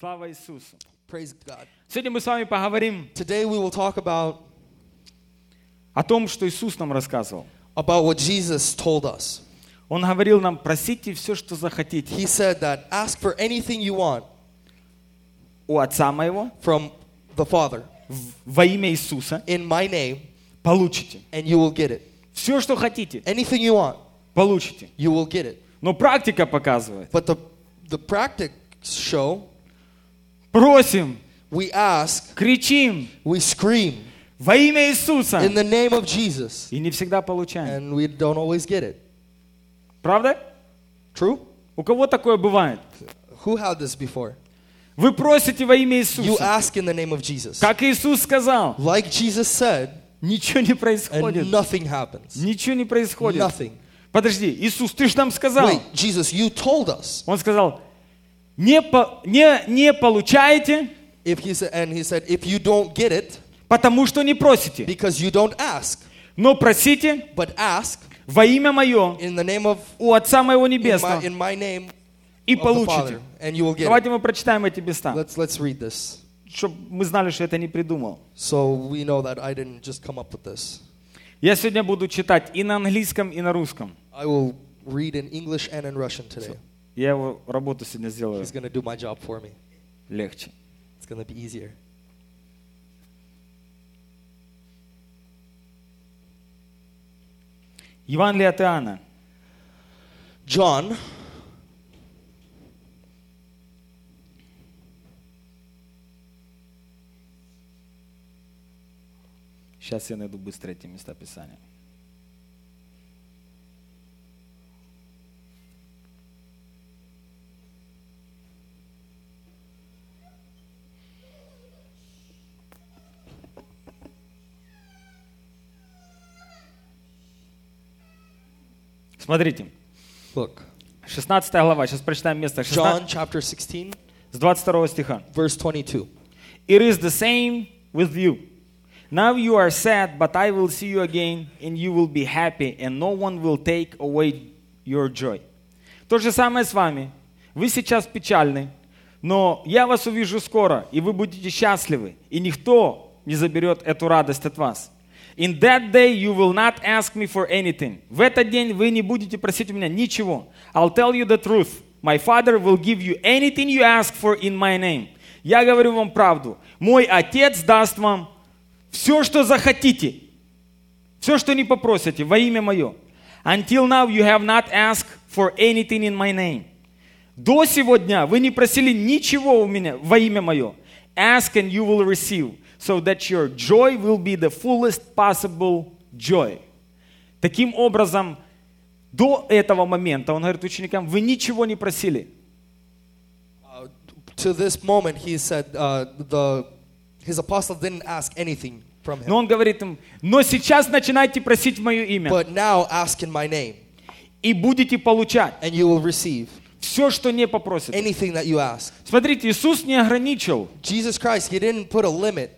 Слава Иисусу. Praise God. Сегодня мы с вами поговорим Today we will talk about о том, что Иисус нам рассказывал. about what Jesus told us. Он говорил нам, просите все, что захотите He said that ask for anything you want у Отца Моего from the Father в- во имя Иисуса, in my name получите. and you will get it. Все, что хотите, Anything you want, получите. you will get it. Но практика показывает. But the the practice show Просим, we ask, кричим we scream во имя Иисуса. in the name of Jesus И не всегда получаем. and we don't always get it. Правда? True? У кого такое бывает? Who had this before? Вы просите во имя You Иисуса. ask in the name of Jesus. Как Иисус сказал, Like Jesus said, ничего не and происходит. nothing happens. Ничего не происходит. Nothing. Подожди, Иисус, ты же нам сказал. Wait, Jesus, you told us. Он сказал, не, не, не получаете, If he said, and he said, if you don't get it, потому что не просите. because you don't ask, Но просите but ask во имя Мое in the name of у Отца Моего in my, Небесного in my name и получите. Father, and you will get Давайте it. мы прочитаем эти места, Let's let's read this, чтобы мы знали, что это не придумал. so we know that I didn't just come up with this. Я сегодня буду читать и на английском, и на русском. I will read in English and in Russian today. Я его работу сегодня сделаю He's going to do my job for me. легче. It's to be easier. Евангелие от Иоанна, John Сейчас я найду быстро эти места Писания. Смотрите, look, 16 глава, сейчас прочитаем место. 16 John chapter 16 с 22 стиха. verse 22. It is the same with you. Now you are sad, but I will see you again, and you will be happy, and no one will take away your joy. То же самое с вами. Вы сейчас печальны, но я вас увижу скоро, и вы будете счастливы, и никто не заберет эту радость от вас. In that day you will not ask me for anything. В этот день вы не будете просить у меня ничего. I'll tell you the truth. My father will give you anything you ask for in my name. Я говорю вам правду. Мой отец даст вам все, что захотите. Все, что не попросите во имя мое. Until now you have not asked for anything in my name. До сего дня вы не просили ничего у меня во имя мое. Ask and you will receive, so that your joy will be the fullest possible joy. Таким образом, до этого момента, он говорит ученикам, вы ничего не просили. Uh, to this moment, he said uh, the his apostles didn't ask anything from him. Но он говорит им, но сейчас начинайте просить в мое имя But now ask in my name, и будете получать and you will receive все, что не попросите. anything that you ask. Смотрите, Иисус не ограничил, Jesus Christ, He didn't put a limit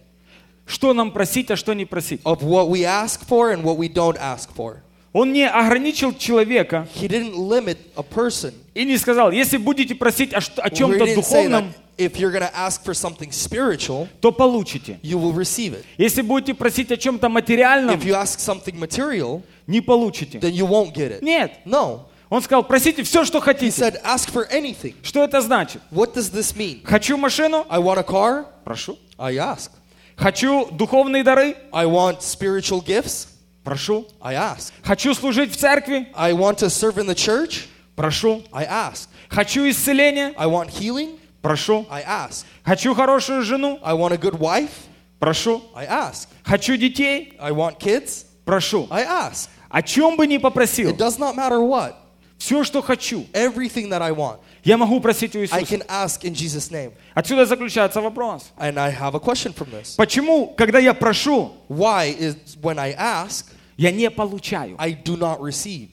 Что нам просить, а что не просить. of what we ask for and what we don't ask for. Он не ограничил человека He didn't limit a person. и не сказал, если будете просить о, о He чем-то духовном, if you're going to ask for something spiritual, то получите. you will receive it. Если будете просить о чем-то материальном, If you ask something material, не получите. then you won't get it. Нет. No. Он сказал, просите все, что He хотите. said, ask for anything. Что это значит? What does this mean? Хочу машину? I want a car? Прошу. I ask. Хочу духовные дары? I want spiritual gifts? Прошу. I ask. Хочу служить в церкви? I want to serve in the church? Прошу. I ask. Хочу исцеления? I want healing? Прошу. I ask. Хочу хорошую жену? I want a good wife? Прошу. I ask. Хочу детей? I want kids? Прошу. I ask. О чем бы ни попросил, It does not matter what. Все, что хочу, Everything that I want, я могу просить у I Иисуса. can ask in Jesus' name. Отсюда заключается вопрос. And I have a question from this. Почему, когда я прошу, Why is when I ask, я не получаю? I do not receive?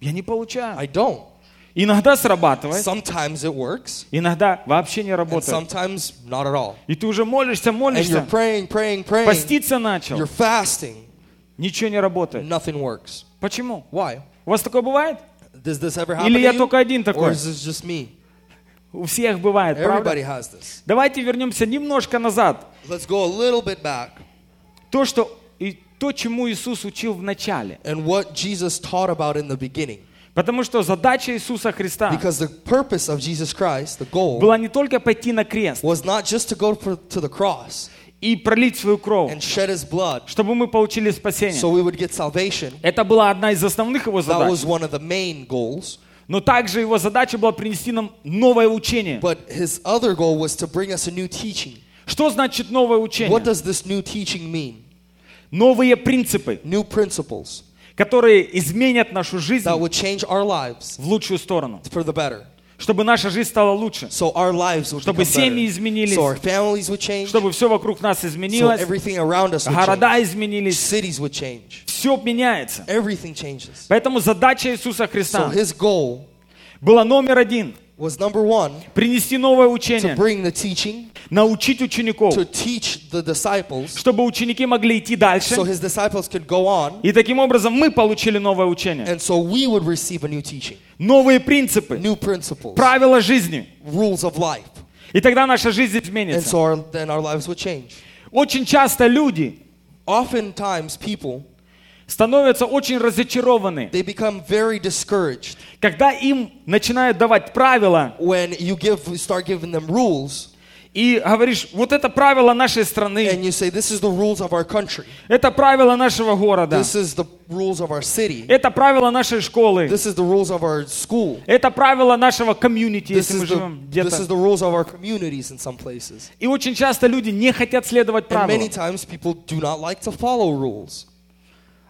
Я не получаю. I don't. Иногда срабатывает, Sometimes it works, иногда вообще не and работает. sometimes not at all. И ты уже молишься, And you're молишься, praying, praying, praying. поститься начал, You're fasting. ничего не работает. Nothing works. Почему? Why? У вас такое бывает? Does this ever happen Или to я you? только один Or такой? is this just me? У всех бывает, правда? Everybody has this. Давайте вернемся немножко назад. Let's go a little bit back. То, что и то, чему Иисус учил в начале. And what Jesus taught about in the beginning. Потому что задача Иисуса Христа Because the purpose of Jesus Christ, the goal, была не только пойти на крест was not just to go for, to the cross и пролить свою кровь, blood чтобы мы получили спасение. so. Это была одна из основных его задач. Но также его задача была принести нам новое учение. Что значит новое учение? Новые принципы, которые изменят нашу жизнь в лучшую сторону. Чтобы наша жизнь стала лучше. So our lives would Чтобы семьи изменились. So our families would change. Чтобы все вокруг нас So изменилось. everything around us would change. Города изменились. Cities would change. Все меняется. Everything changes. Поэтому задача Иисуса So Христа his goal была номер один. Was number one, Принести новое to учение. bring the teaching, Научить учеников. to teach the disciples, Чтобы ученики могли идти дальше. so his disciples could go on, И таким образом мы получили новое учение. and so we would receive a new teaching, Новые принципы. new principles, Правила жизни. rules of life. И тогда наша жизнь And изменится. so our, then our lives would change. Очень часто люди Oftentimes, people, становятся очень разочарованы, they become very discouraged когда им начинают давать правила, when you give, start giving them rules, и говоришь, вот это правило нашей страны, and you say, this is the rules of our country, это правило нашего города, this is the rules of our city, это правило нашей школы, this is the rules of our school, это правило нашего комьюнити, если мы живем this is где-то. the rules of our communities in some places. И очень часто люди не хотят следовать And many правилам. times people do not like to follow rules,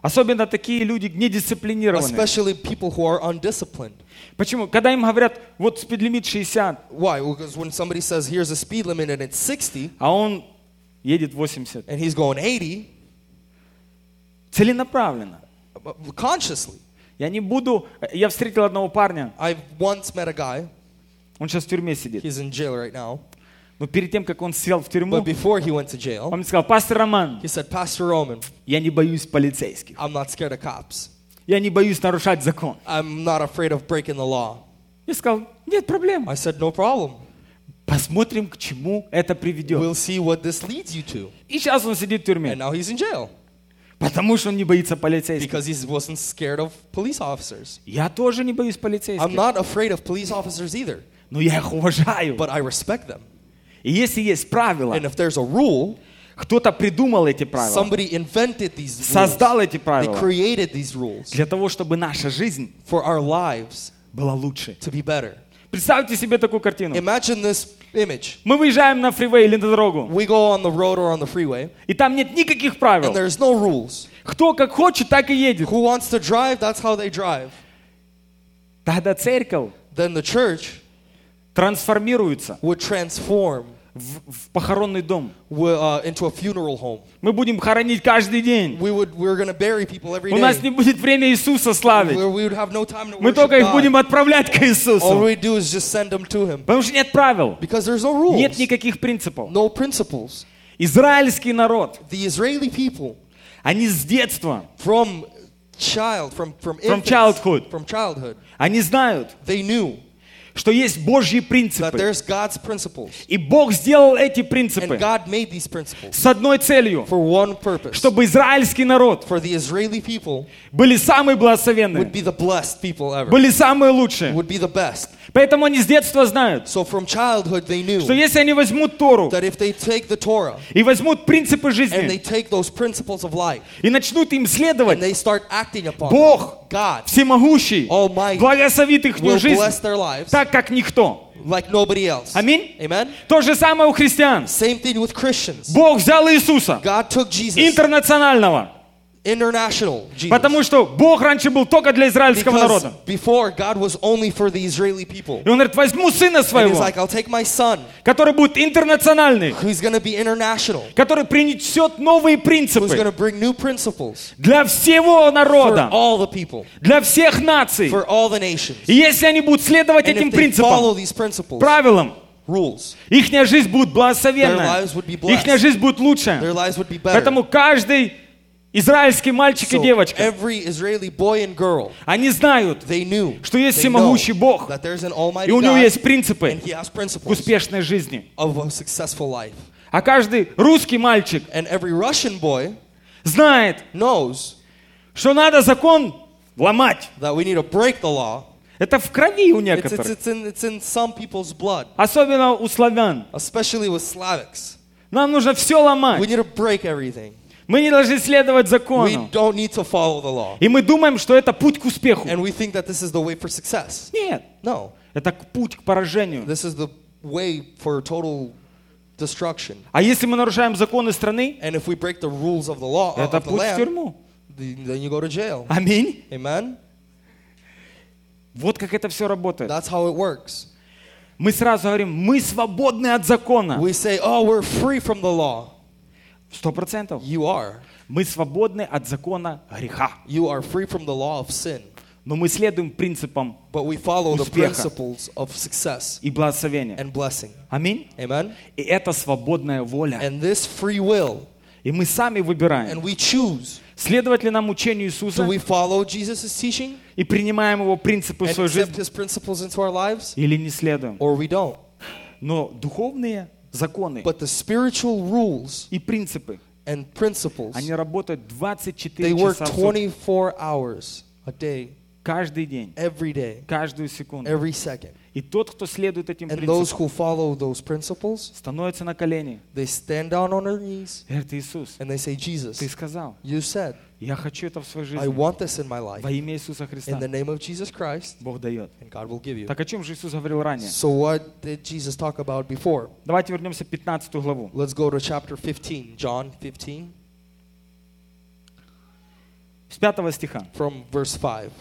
Особенно такие люди недисциплинированные. especially people who are undisciplined. Почему? Когда им говорят, вот спидлимит 60, Why? Because when somebody says, here's a speed limit and it's 60, а он едет 80. and he's going 80, Целенаправленно. uh, consciously. Я не буду... Я встретил одного парня, I once met a guy, он сейчас в тюрьме сидит. he's in jail right now, Но перед тем, как он сел в тюрьму, but before he went to jail, он мне сказал, пастор Роман, he said, Pastor Roman, я не боюсь полицейских. I'm not scared of cops. Я не боюсь нарушать закон. I'm not afraid of breaking the law. Я сказал, нет проблем. I said, no problem. Посмотрим, к чему это приведет. We'll see what this leads you to. И сейчас он сидит в And тюрьме, now he's in jail потому что он не боится полицейских. because he wasn't scared of police officers. Я тоже не боюсь I'm полицейских, not afraid of police officers either, но я их уважаю. but I respect them. И если есть правила, And if there's a rule, кто-то придумал эти правила, somebody invented these rules. создал эти They правила created these rules для того, чтобы наша жизнь for our lives была лучше. to be better. Представьте себе такую картину. Imagine this image. Мы выезжаем на фривей или на дорогу, We go on the road or on the freeway, и там нет никаких правил. and there's no rules. Кто как хочет, так и едет. Who wants to drive, that's how they drive. Тогда церковь Then the church трансформируется would transform в, в похоронный дом. wi- uh, into a funeral home. Мы будем хоронить каждый день. We would, we're to bury people every У нас не day. будет время Иисуса славить. We would have no time to Мы worship только их God. будем отправлять к All Иисусу. we do is just send them to Him. Потому что нет правил, Because there's no rules, нет никаких принципов. no principles. Израильский народ, The Israeli people, они с детства, from child, from, from, From infants, childhood. from childhood, они знают, they knew что есть Божьи принципы. И Бог сделал эти And принципы с одной целью, purpose. чтобы израильский народ были самые благословенные, были самые лучшие. Поэтому они с детства знают, So from childhood they knew что если они возьмут Тору that if they take the Torah и возьмут принципы and they жизни take those principles of life и начнут им and следовать, they start acting upon Бог, God всемогущий, Almighty благословит их жизнь lives так, как никто. like nobody else. Аминь. Amen. То же самое у христиан. Same thing with Christians. Бог взял Иисуса, God took Jesus, интернационального, international Jesus. потому что Бог раньше был только для израильского Because народа. before God was only for the Israeli people. И он говорит, возьму сына своего, like, I'll take my son, который будет интернациональный, who's to be international, который принесет новые who's принципы to bring new principles для всего for народа, all the people, для всех наций. for all the nations. И если они будут следовать And этим принципам, правилам, rules, ихняя жизнь будет благословенная, ихняя жизнь будет лучше. Поэтому каждый Израильский мальчик и So девочка, every Israeli boy and girl, они знают, they knew, что есть всемогущий Бог, и у него есть принципы к успешной жизни. of a successful life. А каждый русский мальчик And every Russian boy знает, knows что надо закон ломать. that we need to break the law. Это в крови у it's, некоторых. it's, in, it's in some people's blood, Особенно у славян. especially with Slavics. Нам нужно все We ломать. need to break everything. Мы не должны следовать We закону. don't need to follow the law. И мы думаем, что это путь к успеху. And we think that this is the way for success. Нет, No, это путь к поражению. this is the way for total destruction. А если мы нарушаем законы страны, And if we break the rules of the law это путь в land, тюрьму. then then you go to jail. Аминь. Amen? Вот как это все работает. That's how it works. Мы сразу говорим, мы свободны от закона. We say, oh, we're free from the law. Сто процентов. You are. Мы свободны от закона греха. You are free from the law of sin. Но мы следуем принципам But we follow the Успеха. principles of success и благословения. and blessing. Аминь. Amen? И это свободная воля. And this free will, И мы сами выбираем, and we choose. следовать ли нам учению Do Иисуса we follow Jesus' teaching и принимаем его принципы в свою жизнь, his principles into our lives? или не следуем. Or we don't? Но духовные законы But the spiritual rules и принципы, and principles, они работают they 24 work часа в сутки, 24 hours a day, каждый день, every day, каждую секунду. every second. И тот, кто следует этим And those принципам, who follow those principles, становится на колени. they stand down on their knees Говорит, Иисус, and they say, ты Jesus, сказал, you said, я хочу это в своей I жизни. want this in my life. Во имя Иисуса In Христа. the name of Jesus Christ, Бог дает. and God will give you. Так о чем же Иисус говорил ранее? So what did Jesus talk about before? Давайте вернемся в 15 главу. Let's go to chapter 15, John 15, С 5 стиха. from verse 5.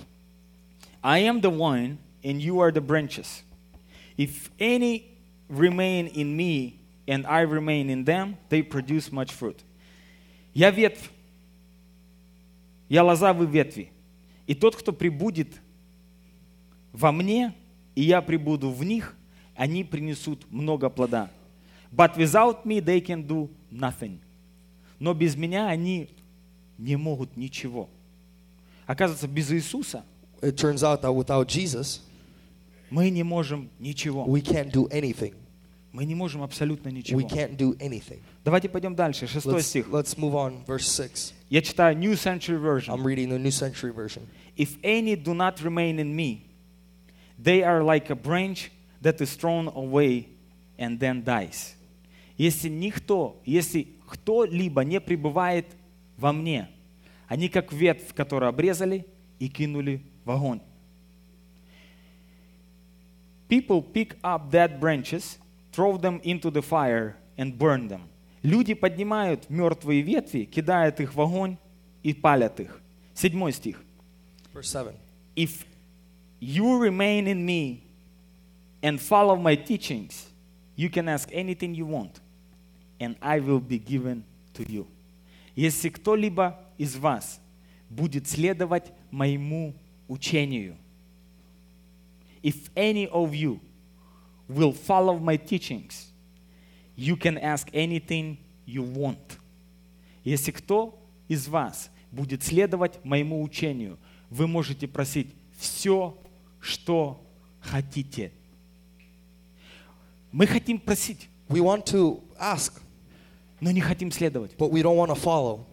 I am the vine, and you are the branches. If any remain in me, and I remain in them, they produce much fruit. Я ветвь, я лоза, вы ветви. И тот, кто прибудет во мне, и я прибуду в них, они принесут много плода. But without me they can do nothing. Но без меня они не могут ничего. Оказывается, без Иисуса It turns out that without Jesus, мы не можем ничего. we can't do anything. Мы не можем абсолютно We ничего. can't do anything. Давайте пойдем дальше. Шестой Let's, стих. let's move on, verse 6. Я читаю New Century I'm Version. reading the New Century Version. If any do not remain in me, they are like a branch that is thrown away and then dies. Если никто, если кто-либо не пребывает во мне, они как ветвь, которую обрезали и кинули в огонь. People pick up dead branches, throw them into the fire and burn them. Люди поднимают мертвые ветви, кидают их в огонь и палят их. Седьмой стих. Verse 7. If you remain in me and follow my teachings, you can ask anything you want, and I will be given to you. Если кто-либо из вас будет следовать моему учению, if any of you will follow my teachings, you can ask anything you want. Если кто из вас будет следовать моему учению, вы можете просить все, что хотите. Мы хотим просить, We want to ask, но не хотим следовать. but we don't want to follow.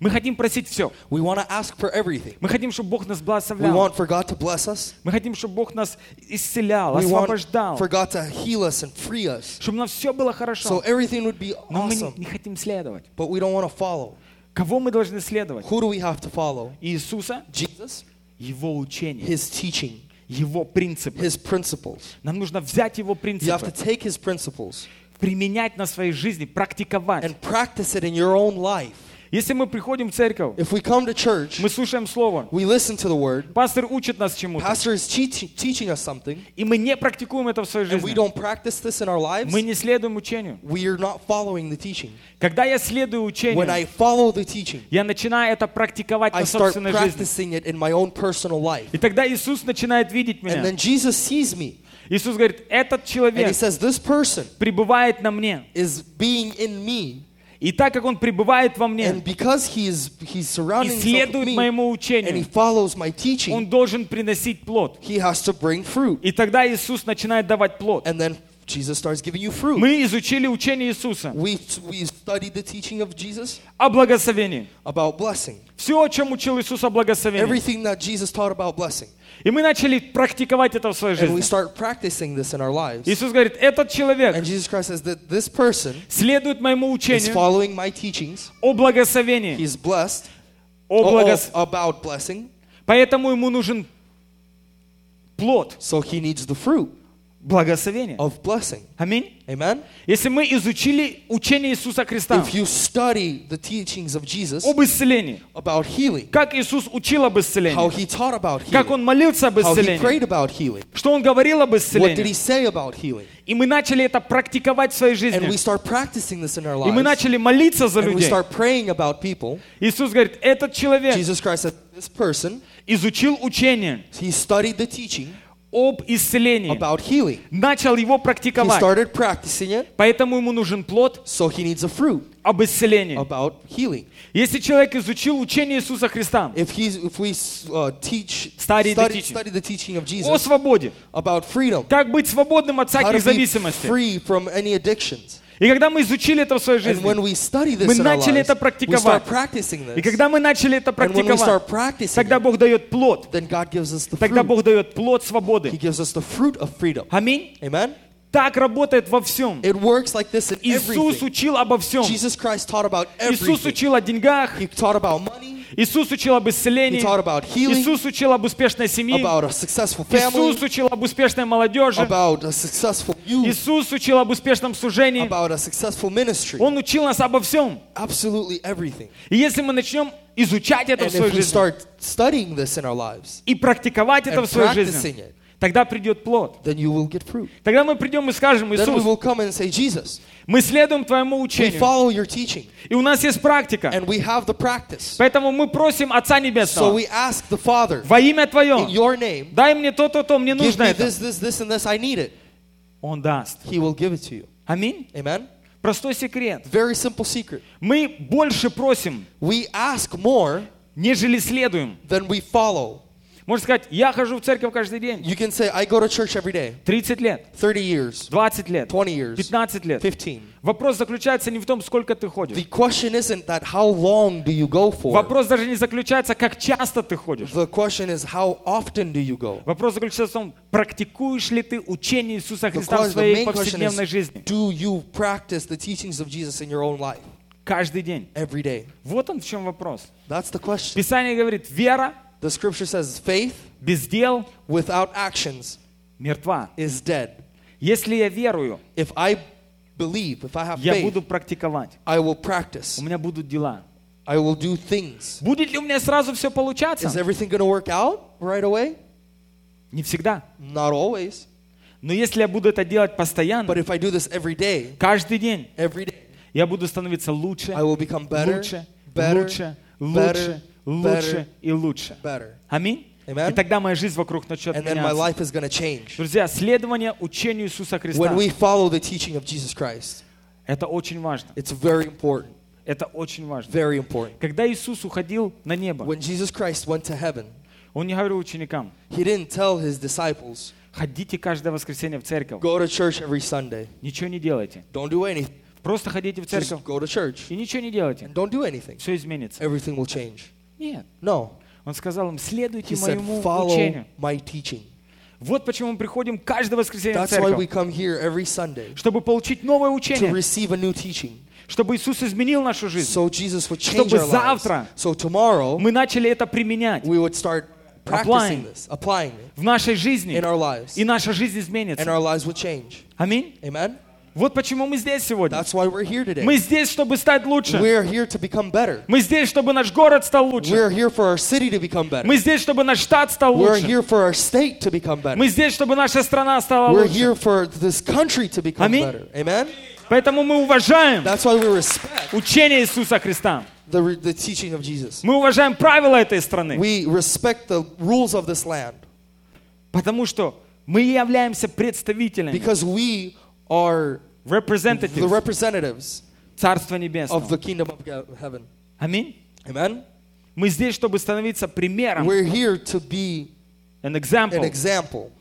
Мы хотим просить все. We want to ask for everything. Мы хотим, чтобы Бог нас We благословлял. want for God to bless us. Мы хотим, чтобы Бог нас исцелял, We want освобождал. for God to heal us and free us. Чтобы нам все было So хорошо. everything would be Но мы не, awesome, не хотим следовать. but we don't want to follow. Кого мы должны следовать? Who do we have to follow? Иисуса, Jesus, Его учение, His teaching, Его принципы. His principles. Нам нужно взять Его You have to принципы, take His principles применять на своей жизни, практиковать. and practice it in your own life. Если мы приходим в церковь, If we come to church, мы слушаем Слово, we listen to the Word, пастор учит нас чему-то, Pastor is teach- teaching us something, и мы не практикуем это в своей and we жизни, don't practice this in our lives, мы не следуем учению. we are not following the teaching. Когда я следую When I учению, follow the teaching, я начинаю это практиковать I на start собственной жизни. practicing it in my own personal life. И тогда Иисус начинает видеть And меня. then Jesus sees me, Иисус говорит, этот человек says, This person пребывает на мне, is being in me, И так как Он пребывает во мне And because he is he's и surrounding следует me моему and he учению, follows my Он teaching, должен приносить плод. he has to bring fruit. И тогда Иисус начинает давать плод. And then Jesus starts giving you fruit. Мы изучили учение Иисуса We, we studied the teaching of Jesus о благословении. about blessing. Все, о чем учил Иисус о благословении. Everything that Jesus taught about blessing. И мы начали практиковать это в своей And we жизни. start practicing this in our lives. Иисус говорит, этот человек And Jesus Christ says that this person следует моему is учению following my teachings. о благословении, He's blessed о o- благос... o- about blessing. Поэтому ему нужен плод So he needs the fruit благословения. of blessing. Аминь. Amen? Если мы изучили учение Иисуса Христа If you study the teachings of Jesus об исцелении, about healing, как Иисус учил об how исцелении, he taught about как healing, Он молился об how he исцелении, prayed about healing, что Он говорил об what did he исцелении, say about healing, и мы начали это практиковать в своей and we жизни, start practicing this in our и мы lives, начали молиться за and we людей. start praying about people. Иисус говорит, этот человек Jesus Christ said, this person, изучил учение he studied the teaching об исцелении, about healing. начал его He практиковать, started practicing it, поэтому ему нужен плод so he needs a fruit об исцелении. about healing. Если человек изучил учение Иисуса Христа If he's if we uh, teach Study the study, teaching. study the teaching of о Jesus свободе, about freedom, как быть свободным от how всяких to be зависимостей. free from any addictions. И когда мы изучили это в своей жизни, Мы начали это практиковать. и когда мы начали это практиковать, тогда Бог дает плод. Тогда. Бог дает плод свободы. Аминь. Так работает во всем. Like Иисус учил обо всем. Иисус учил о деньгах. Иисус учил об исцелении. healing, Иисус учил об успешной семье. about a successful family, Иисус учил об успешной молодежи. about a successful youth, Иисус учил об успешном служении. about a successful ministry. Он учил нас обо всем. И если мы начнем изучать это в And своей if we жизни start studying this in our lives и практиковать это в своей жизни, it, тогда придет плод. then you will get fruit. Тогда мы придем и скажем, Then we Иисус, will come and say, Jesus, мы следуем Твоему we учению, follow your teaching и у нас есть практика. and we have the practice. Поэтому мы просим Отца So Небесного we ask the Father во имя in Твое, your name, дай мне то-то, то, мне give нужно me это. this, this, this, and this. I need it. Он даст. He will give it to you. Аминь. Amen? Простой секрет. Very simple secret. Мы больше просим, We ask more нежели следуем. than we follow. Можно сказать, я хожу в церковь каждый день. You can say, I go to church every day. 30 лет, 30 years, 20 лет, 20 years, 15 лет. 15. Вопрос заключается не в том, сколько ты ходишь. The question isn't that how long do you go for? Вопрос даже не заключается, как часто ты ходишь. The question is how often do you go? Вопрос заключается в том, практикуешь ли ты учение Иисуса Христа в своей повседневной жизни. do you practice the teachings of Jesus in your own life Каждый день. every day? Вот он в чем вопрос. That's the question. Писание говорит, вера The scripture says faith без дел without actions мертва. is dead. Если я верую, If I believe, if I have я faith, буду практиковать. I will practice. У меня будут дела. I will do things. Будет ли у меня сразу все Is получаться? everything going to work out right away? Не всегда. Not always. Но если я буду это делать But постоянно, if I do this every day, каждый день, every day, я буду становиться лучше, I will become better, лучше, better, лучше, better, лучше, лучше и лучше. better. Аминь. Amen. И тогда моя жизнь вокруг начнет And then my меняться. life is going to change. Друзья, следование учению Иисуса Христа When we follow the teaching of Jesus Christ, – это очень важно. it's very important. Это очень важно. Very important. Когда Иисус уходил на небо, When Jesus Christ went to heaven, Он не говорил ученикам, he didn't tell his disciples, ходите каждое воскресенье в церковь, go to church every Sunday. ничего не делайте. Don't do anything. Просто ходите в Just церковь go to church и ничего не делайте. and don't do anything. Все изменится. Everything will change. Нет. No. Он сказал им, следуйте He said, моему follow учению. my teaching. Вот почему мы приходим каждое воскресенье в That's why we церковь, come here every Sunday чтобы получить новое to учение, receive a new teaching. чтобы Иисус изменил нашу жизнь. So Jesus would change Чтобы our lives. завтра So tomorrow Мы начали это применять we would start Applying. this, applying it в нашей жизни, in our lives. и наша жизнь And изменится. our lives would change. Аминь. Amen? Вот почему мы здесь сегодня. That's why we're here today. Мы здесь, чтобы стать лучше. We're here to become better. Мы здесь, чтобы наш город стал лучше. We're here for our city to become better. Мы здесь, чтобы наш штат стал We're лучше. here for our state to become better. Мы здесь, чтобы наша страна стала We're лучше. here for this country to become Amen. better. Amen? Поэтому мы уважаем That's why we respect учение Иисуса Христа. the, the teaching of Jesus. Мы уважаем правила этой страны. We respect the rules of this land Потому что мы являемся представителями, because we are the representatives representatives Царства of Небесного. the kingdom of ge- heaven. Аминь. Amen. Мы здесь, чтобы становиться примером, We're here to be an an example example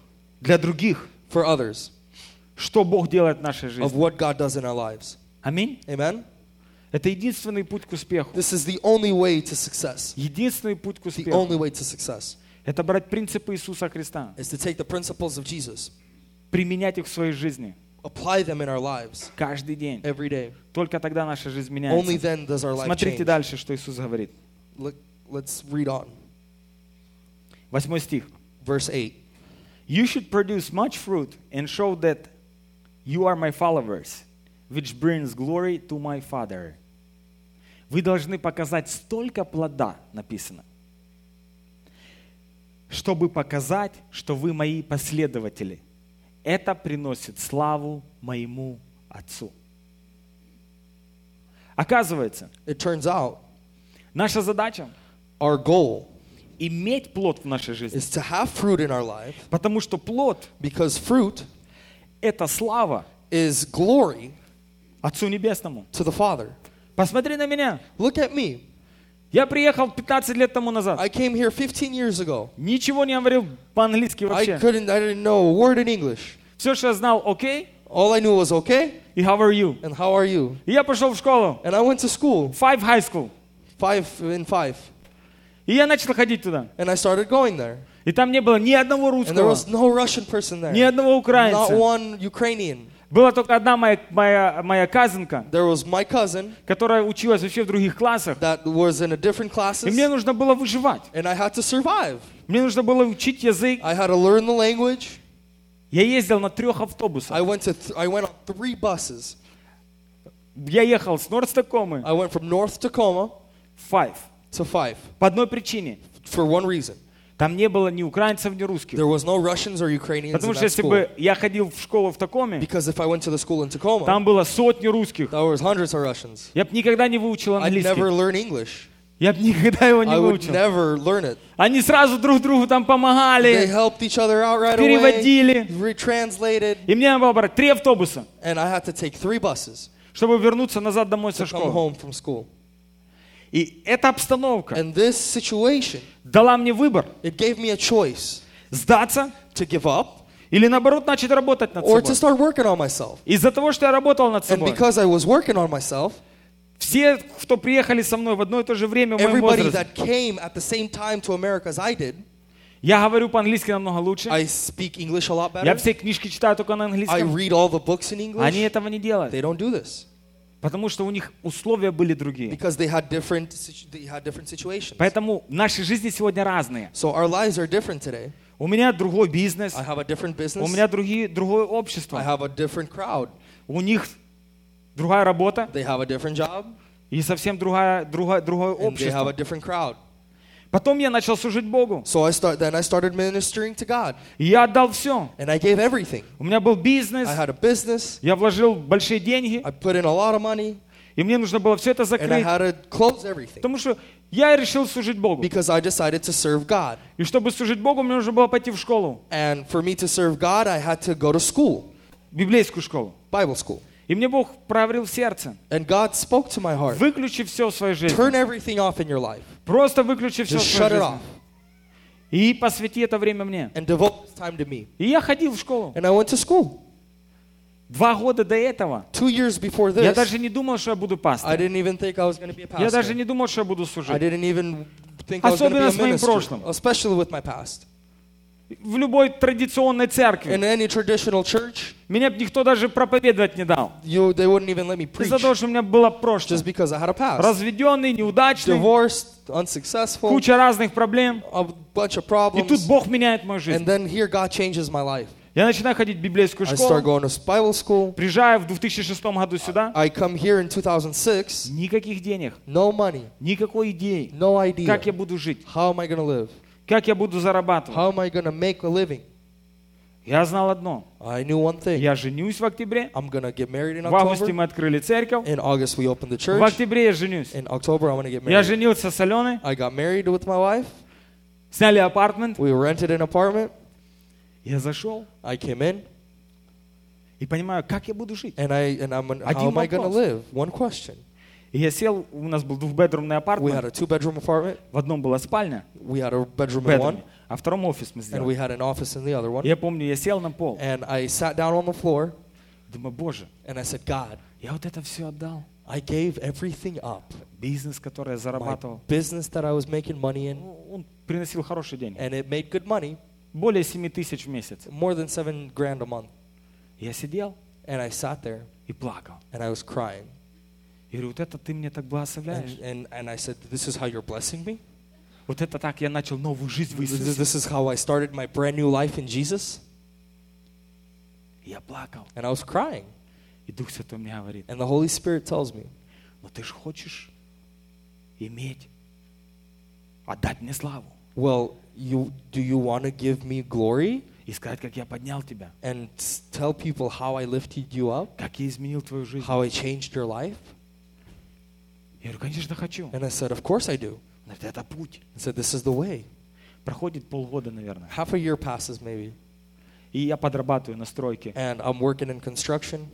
для других, for others что Бог делает в нашей of жизни. what God does in our lives. Аминь. Amen. Это единственный путь к успеху. This is the only way to success. Единственный путь к The успеху. only way to success Это брать принципы Иисуса Христа, is to take the principles of Jesus, применять их в своей жизни Apply them in our lives каждый день. every day. Только тогда наша жизнь Only меняется. then does our life Смотрите change. дальше, что Иисус говорит. Look, let's read on. Восьмой стих. Verse 8. You should produce much fruit and show that you are my followers, which brings glory to my Father. Вы должны показать столько плода, написано, чтобы показать, что вы мои последователи. Это приносит славу моему Отцу. Оказывается, It turns out наша задача our goal иметь плод в нашей жизни. is to have fruit in our life Потому что плод because fruit – это слава is glory Отцу Небесному. to the Father. Посмотри на меня. Look at me. Я приехал 15 лет тому назад. I came here 15 years ago. Ничего не говорил по-английски I вообще. couldn't, I didn't know a word in English. Все, что я знал, окей, All I knew was okay и how are you? and how are you? И я пошел в школу, And I went to school, Five High School. five in five, И я начал ходить туда. and I started going there. И там не было ни одного And there русского, was no Russian person there, ни одного not украинца. one Ukrainian. Была только одна моя, моя, моя казанка, There was my cousin которая училась вообще в других классах. that was in a different И classes, мне нужно было выживать. and I had to survive. Мне нужно было учить язык. I had to learn the language. Я ездил на трех автобусах. I went to th- I went on three buses. Я ехал с Нордстокомы I went from North Tacoma в Five. to Five По одной причине. for one reason. Там не было ни украинцев, ни русских. There was no Russians or Ukrainians Потому что если бы я ходил в школу в Такоме, Because if I went to the school in Tacoma, там было сотни русских. there was hundreds of Russians. Я бы никогда не выучил I'd never английский. learn English. Я бы никогда его не I would выучил. never learn it. Они сразу друг другу там They помогали, helped each other out right away, переводили. retranslated, И мне надо было брать три автобуса, and I had to take three buses чтобы вернуться назад домой со школы. home from school. И эта обстановка And this situation, дала мне выбор it gave me a choice сдаться to give up или наоборот начать работать над or to собой. start working on myself. Из-за того, что я работал над And собой, because I was working on myself, все, кто приехали со мной в одно и то же время в моем everybody возрасте, that came at the same time to America as I did, я говорю по-английски намного лучше, I speak English a lot я better. все книжки читаю только на I английском. read all the books in Они English. этого не делают, They don't do this потому что у них условия были другие. because they had different they had different situations. Поэтому наши жизни сегодня разные. So our lives are different today. У меня другой бизнес, I have a different у business. меня другие, другое I общество, have a different crowd. у них другая работа They have a different job и совсем другая, другое, другое and they have a общество. different crowd. Потом я начал служить Богу, So I start then I started ministering to God и я отдал все. and I gave everything. У меня был бизнес, I had a business. я вложил большие деньги, I put in a lot of money и мне нужно было все это and I закрыть, had to close everything потому что я решил служить Богу. because I decided to serve God. И чтобы служить Богу, мне нужно было пойти в школу, And for me to serve God, I had to go to school, библейскую школу. Bible school. И мне Бог проговорил в сердце, And God spoke to my heart. выключи все в своей жизни. Turn everything off in your life. Просто выключи все в Just своей shut it жизни. off И посвяти это время мне. and devote this time to me. И я ходил в школу. And I went to school. Два года до этого Two years before я this, даже не думал, что я буду I пастором. didn't even think I was be a Я даже pastor. не думал, что я буду I служить. didn't even think I was Особенно be a с моим прошлым. especially with my past. В любой традиционной церкви In any traditional church, меня бы никто даже проповедовать не дал. you they wouldn't even let me preach Из-за того, что у меня было прошлое. just because I had a past. Разведенный, неудачный, Divorced, unsuccessful, куча разных проблем. a bunch of И тут problems. Бог меняет мою And жизнь. then here God changes my life. Я начинаю ходить в библейскую I start школу. going to Bible school. Приезжаю в 2006 году сюда. I come here in 2006. Никаких денег, No money, никакой идеи. no idea. Как я буду жить? How am I live? Как я буду зарабатывать? How am I to make a living? Я знал одно. I knew one thing. Я женюсь в октябре. I'm to get married in В августе October. мы открыли церковь. In August, we opened the В church. октябре я женюсь. In October, I'm to get Я married. женился с Аленой. I got married with my wife. Сняли апартмент. We rented an apartment. Я зашел. I came in. И понимаю, как я буду жить. And I and I'm how Один am I going to вопрос. live? One question. И я сел, у нас был двухбедрумный We had апартмент. a two-bedroom apartment. В одном была спальня, We had a bedroom в in one, бедруме, а в втором офис мы and сделали. we had an office in the other one. Я помню, я сел на пол. And I sat down on the floor Думаю, боже, and I said, God, я вот это все отдал. I gave everything up. Бизнес, который я My зарабатывал, business that I was making money in, ну, он приносил хорошие деньги. and it made good money, Более 7 тысяч в месяц. more than seven grand a month. Я сидел And I sat there и плакал. and I was crying. Я говорю, вот это ты мне так благословляешь. And, and, and I said, This is how you're blessing me? Вот это так я начал новую жизнь в This is, Иисусе. this is how I started my brand new life in Jesus? И Я плакал. And I was crying. И Дух Святой мне говорит, And the Holy Spirit tells me, но ты же хочешь иметь, отдать мне славу Well, you, do you want to give me glory и сказать, как я поднял тебя, and s- tell people how I lifted you up, как я изменил твою жизнь. how I changed your life? Я говорю, конечно, хочу. And I said, Of course I do. Он говорит, это путь. I said, This is the way. Проходит полгода, наверное. Half a year passes maybe, И я подрабатываю на стройке. and I'm working in construction.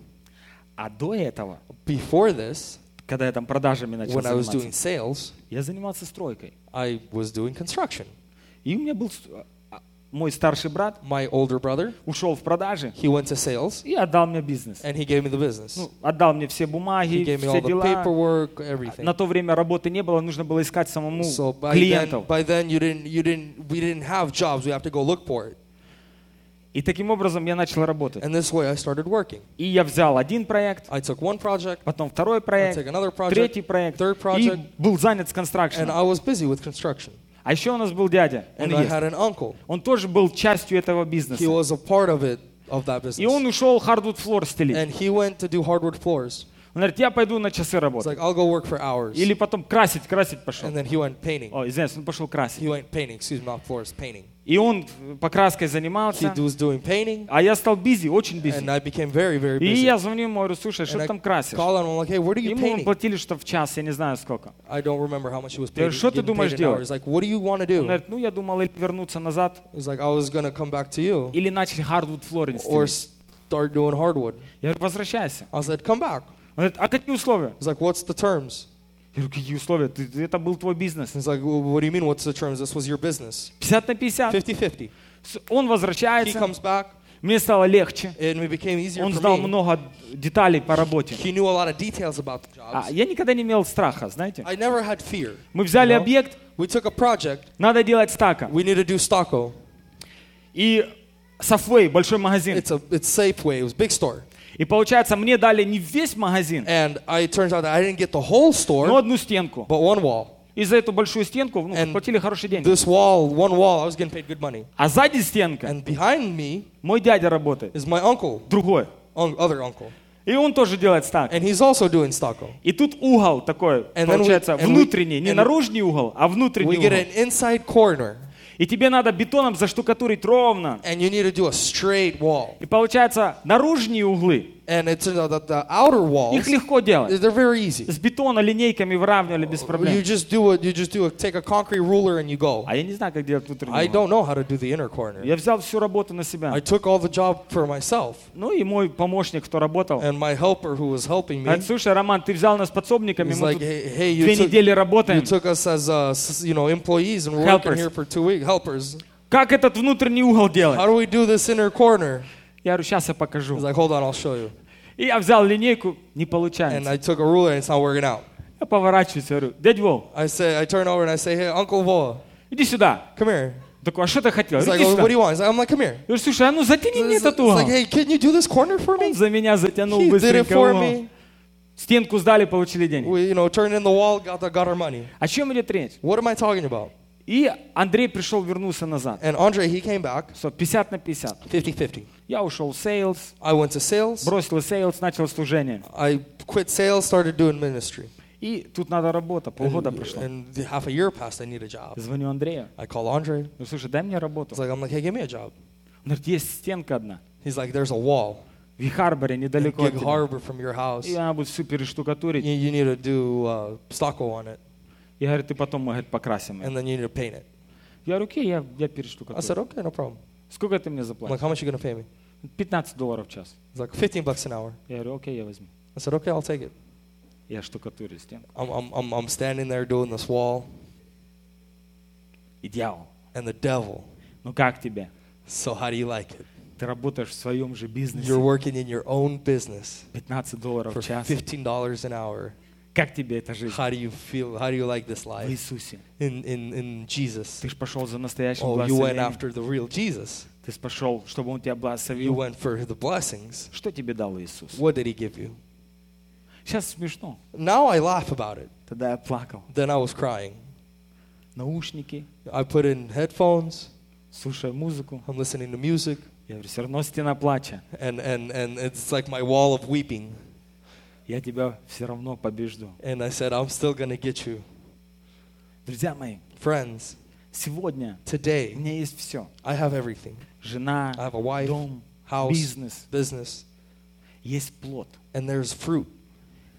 А до этого, Before this, когда я там продажами начал when I was doing заниматься, sales, я занимался стройкой. I was doing construction. И у меня был с- а, мой старший брат, My older brother, ушел в продажи he went to sales, и отдал мне бизнес. and he gave me the business. Ну, отдал мне все He бумаги, gave me all все the дела. paperwork, everything. На то время работы не было, нужно было искать самому So by then, клиентов. by then you didn't, you didn't, we didn't have jobs. We have to go look for it. И таким образом я начал работать. And this way I started working. И я взял один проект, I took one project, потом второй I проект, took another project, третий проект, third и project, был занят с and констракшеном. I was busy with construction. А еще у нас был дядя, он And I есть. had an uncle. Он тоже был частью этого бизнеса. He was a part of it, of that И он business. ушел hardwood floor стелить. And he went to do hardwood floors. Он говорит, я пойду на часы It's работать. like, I'll go work for hours. Или потом красить, красить пошел. And then he went painting. О, извиняюсь, он пошел красить. He went painting, excuse me, not floors, painting. И он покраской He занимался. was doing painting, А я стал бизи, очень бизи. and I became very, very И busy. я звоню ему, говорю, слушай, что ты там красишь? call him, I'm like, hey, what are you Ему painting? платили что в час, я не знаю сколько. I don't remember how much he was Я paid. говорю, что ты думаешь делать? Like, what do you want to Он do? говорит, ну я думал или вернуться назад, He's like, I was to come back to you или начали hardwood flooring or start doing hardwood. Я говорю, возвращайся. I said, come back. Он говорит, а какие условия? He's like, what's the terms? Я говорю, какие условия? Ты- это был твой бизнес. He's like, what do you mean, what's the terms? This was your business. 50 на 50. 50-50. С- Он He возвращается, comes back, мне стало легче. and it became easier Он знал много деталей по работе. He knew a lot of details about the А я никогда не имел страха, знаете. I never had fear. Мы взяли объект, We took a project. надо делать стака. We need to do Stocko. И Safeway, большой магазин. It's a it's Safeway. It was big store. И получается, мне дали не весь магазин, And I, it turns out that I didn't get the whole но одну стенку. but one wall. И за эту большую стенку ну, And платили хорошие деньги. This wall, one wall, I was getting paid good money. А сзади стенка, And behind me мой дядя работает, is my uncle, другой. un- other uncle. И он тоже делает стак. And he's also doing Stocko. И тут угол такой, And then we- получается, and we- внутренний, не and- наружный угол, а внутренний We get угол. an inside corner, И тебе надо бетоном заштукатурить ровно. and you need to do a straight wall. И получается, наружные углы, And it turns out that the outer walls, их легко делать. they're very easy. С бетона линейками выравнивали без You проблем. just do it. You just do it. Take a concrete ruler and you go. А я не знаю, как делать внутренний I угол. don't know how to do the inner corner. Я взял всю работу на себя. I took all the job for myself, Ну и мой помощник, кто работал, and my helper who was helping me, говорит, слушай, Роман, ты взял нас подсобниками, he's мы like, тут hey, hey, две you took, недели you работаем. took us as uh, s- you know employees and we're Helpers. working here for two weeks. Helpers. Как этот внутренний угол делать? How do we do this inner corner? Я говорю, сейчас я покажу. He's like, hold on, I'll show you. И я взял линейку, не And получается. I took a ruler and it's not working out. Я поворачиваюсь, говорю, дядь Вов, I say, I turn over and I say, hey, Uncle Voa, иди сюда. come here. Такой, а что ты хотел? He's like, oh, сюда. what do you want? He's like, I'm like, come here. Говорю, слушай, а ну затяни мне he's угол. like, hey, can you do this corner for Он me? за меня затянул He did it быстренько for me. Стенку сдали, получили деньги. We, you know, turned in the wall, got, the, got our money. О чем идет речь? What am I talking about? И Андрей пришел, вернулся назад. And Andre, he came back Все, 50 на 50. 50-50. Я ушел в sales, I went to sales. бросил sales, начал служение. I quit sales, started doing ministry. И тут надо работа, полгода And, прошло. and the- half a year passed, I need a job. Звоню Андрею. I call Andre. Ну, слушай, дай мне работу. He's like, I'm like, hey, give me a job. Он говорит, есть стенка одна. He's like, there's a wall В Харборе, in недалеко от Gig тебя. Harbor from your house. И она будет все перештукатурить. You, you need to do uh, stucco on it, И говорит, ты потом, говорит, покрасим. это». and then you need to paint it. Я говорю, окей, я, я I said, перештукатурю. okay, no problem. Сколько ты мне I'm like, заплатишь? how much you gonna pay me? 15 долларов в час. It's like 15 bucks an hour. Я говорю, окей, я возьму. I said, okay, I'll take it. Я штукатурю стенку. I'm, I'm, I'm, I'm standing there doing this wall, И дьявол, and the devil. ну как тебе? So how do you like it? Ты работаешь в своем же You're бизнесе, working in your own business 15 долларов for в час. $15 an hour. Как тебе эта жизнь? How do you feel? How do you like this В life Иисусе. in, in, in Jesus? Ты же пошел за настоящим Oh, you went благословением. after the real Jesus. Ты ж пошел, чтобы Он тебя You благословил. went for the blessings. Что тебе дал Иисус? What did he give you? Сейчас смешно. Now I laugh about it. Тогда я плакал. Then I was crying. Наушники, I put in headphones. слушая музыку. I'm listening to music. Я говорю, все равно стена плача. And, and, and it's like my wall of weeping. Я тебя все равно побежду. And I said, I'm still to get you. Друзья мои, Friends, сегодня у today меня есть все. I have everything Жена, I have a wife, дом, house, бизнес. business, Есть плод and there's fruit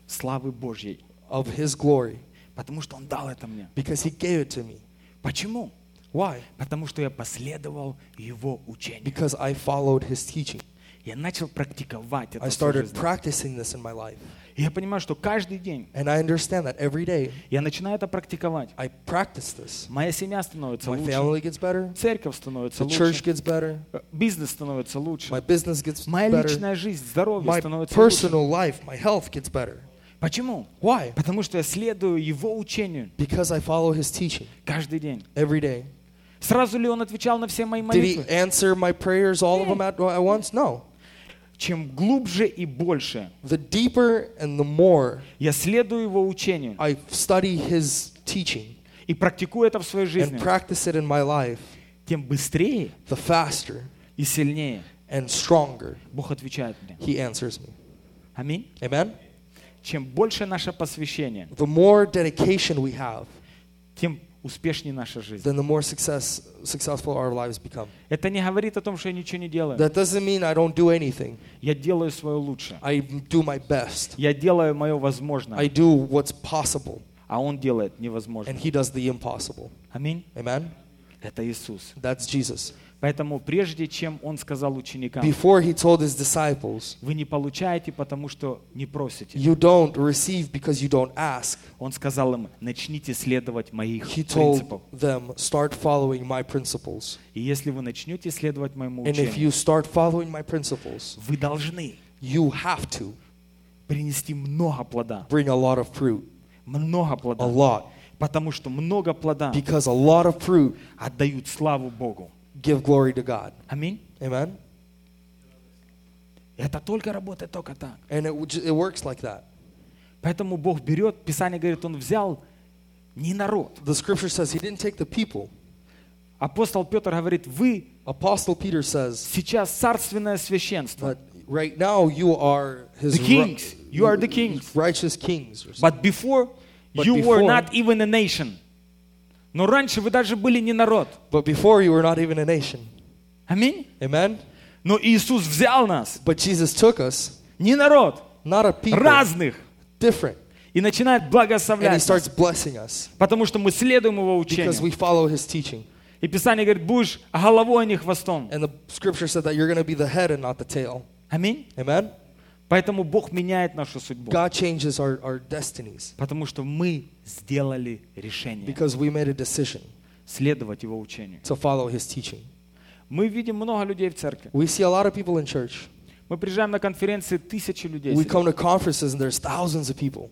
славы Божьей. of his glory Потому что Он дал это мне. because he gave it to me. Почему? Why? Потому что я последовал Его учению. Because I followed his teaching. Я начал практиковать это I started practicing this in my life. И я понимаю, что каждый день And I understand that every day я начинаю это практиковать. I practice this. Моя семья становится My лучше. family gets better, Церковь становится the church лучше. gets better, э, Бизнес становится лучше. my business gets Моя better, личная жизнь, здоровье my становится лучше. personal life, my health gets better. Почему? Why? Потому что я следую Его учению Because I follow his teaching каждый день. every day. Сразу ли Он отвечал на все мои Did he молитвы? answer my prayers, all of them at, at once? No. Чем глубже и больше The deeper and the more я следую Его учению I study his teaching и практикую это в своей and жизни, practice it in my life, тем быстрее the faster и сильнее and stronger Бог отвечает мне. he answers me. Аминь. Amen? Чем больше наше посвящение, The more dedication we have, тем успешнее наша жизнь. then the more success, successful our lives become. Это не говорит о том, что я ничего не делаю. That doesn't mean I don't do anything. Я делаю свое лучшее. I do my best. Я делаю мое I возможное, do what's possible. а Он делает And невозможное. he does the impossible. Аминь. Amen? Это Иисус. That's Jesus. Поэтому прежде чем Он сказал ученикам, Before he told his disciples, вы не получаете, потому что не просите. You don't receive because you don't ask. Он сказал им, начните следовать моих He told принципов. them, Start following my principles. И если вы начнете следовать моему And if учению, you start following my principles, вы должны you have to принести много плода. bring a lot of fruit. Много A плода. lot. Потому что много плода Because a lot of fruit отдают славу Богу. give glory to God. Аминь. Amen? Это только работает только так. And it, w- j- it works like that. Поэтому Бог берет, Писание говорит, Он взял не народ. The scripture says he didn't take the people. Апостол Петр говорит, вы Apostle Peter says сейчас царственное священство. that right now you are his The kings. You are the kings. righteous kings. or something. But before, But you were before- not even a nation. Но раньше вы даже были не народ. But before you were not even a nation. Аминь. Amen? Но Иисус взял нас, But Jesus took us, не народ, not a people, разных, different. и начинает And he благословлять starts blessing us потому что мы следуем Его because we учению. follow his teaching. И Писание говорит, будешь головой, а не хвостом. And the scripture said that you're going to be the head and not the tail. Аминь. Amen? Поэтому Бог меняет нашу судьбу. God changes our, our destinies Потому что мы сделали решение because we made a decision следовать Его учению. to follow his teaching. Мы видим много людей в церкви. We see a lot of people in church. Мы приезжаем на конференции, тысячи людей We come to conferences and there's thousands of people.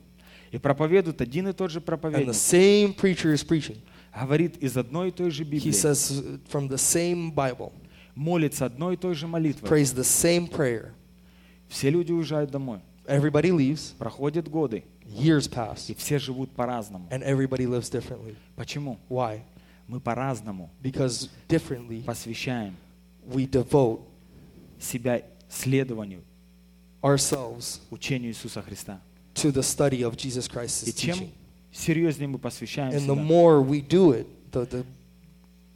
И проповедует один и тот же And the проповедник. same preacher is preaching. Говорит из одной и той же He Библии. says uh, from the same Bible, Молится одной и той же молитвой. prays the same prayer. Все люди уезжают домой. Everybody leaves, Проходят годы. years pass, И все живут по-разному. and everybody lives differently. Почему? Why? Мы по-разному Because differently посвящаем we devote себя следованию, ourselves учению Иисуса Христа. to the study of Jesus Christ's И чем teaching. серьезнее мы посвящаем And the себя, more we do it, the, the,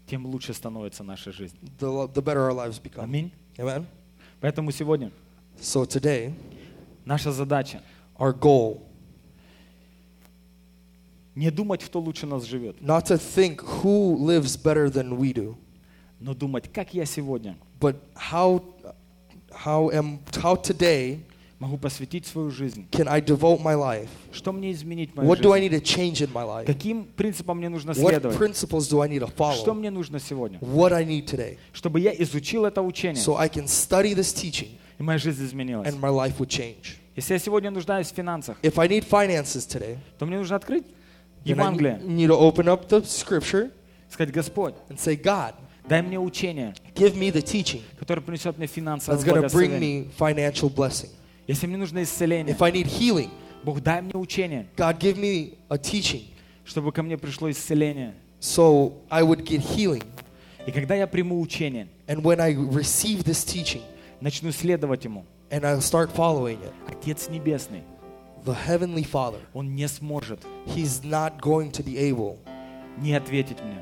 тем лучше становится наша жизнь. the, the better our lives become. Аминь. Amen? Поэтому сегодня So today, наша задача our goal, не думать, кто лучше нас живет, not to think who lives better than we do, но думать, как я сегодня but how how am how today могу посвятить свою жизнь? can I devote my life? Что мне изменить в моей What do I жизни? need to change in my life? Каким принципам мне нужно What следовать? principles do I need to Что follow? мне нужно сегодня? What I need today, Чтобы я изучил это учение, so I can study this teaching и моя жизнь изменилась. and my life would change. Если я сегодня нуждаюсь в финансах, If I need finances today, то мне нужно открыть Евангелие, need to open up the scripture сказать, Господь, and say, God, дай мне учение, give me the teaching которое принесет мне финансовое that's going to bring me financial blessing. Если мне нужно исцеление, If I need healing, Бог, дай мне учение, God, give me a teaching чтобы ко мне пришло исцеление. so I would get healing. И когда я приму учение, And when I receive this teaching начну следовать ему, and I'll start following it, Отец Небесный, the Heavenly Father, Он не сможет He's not going to be able не ответить мне.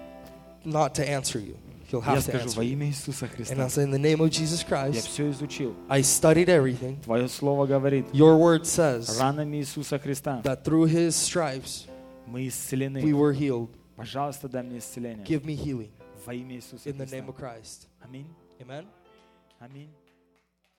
not to answer you. He'll Я have to скажу answer во you. имя Иисуса And I'll Христа. say, in the name of Jesus Я Christ, все изучил. I studied everything. Твое слово говорит, Your word says ранами Иисуса Христа that through His stripes мы we исцелены. were healed. Пожалуйста, дай мне исцеление. Give me healing Во имя Иисуса in the name Христа. of Christ. Аминь. Amen. Аминь.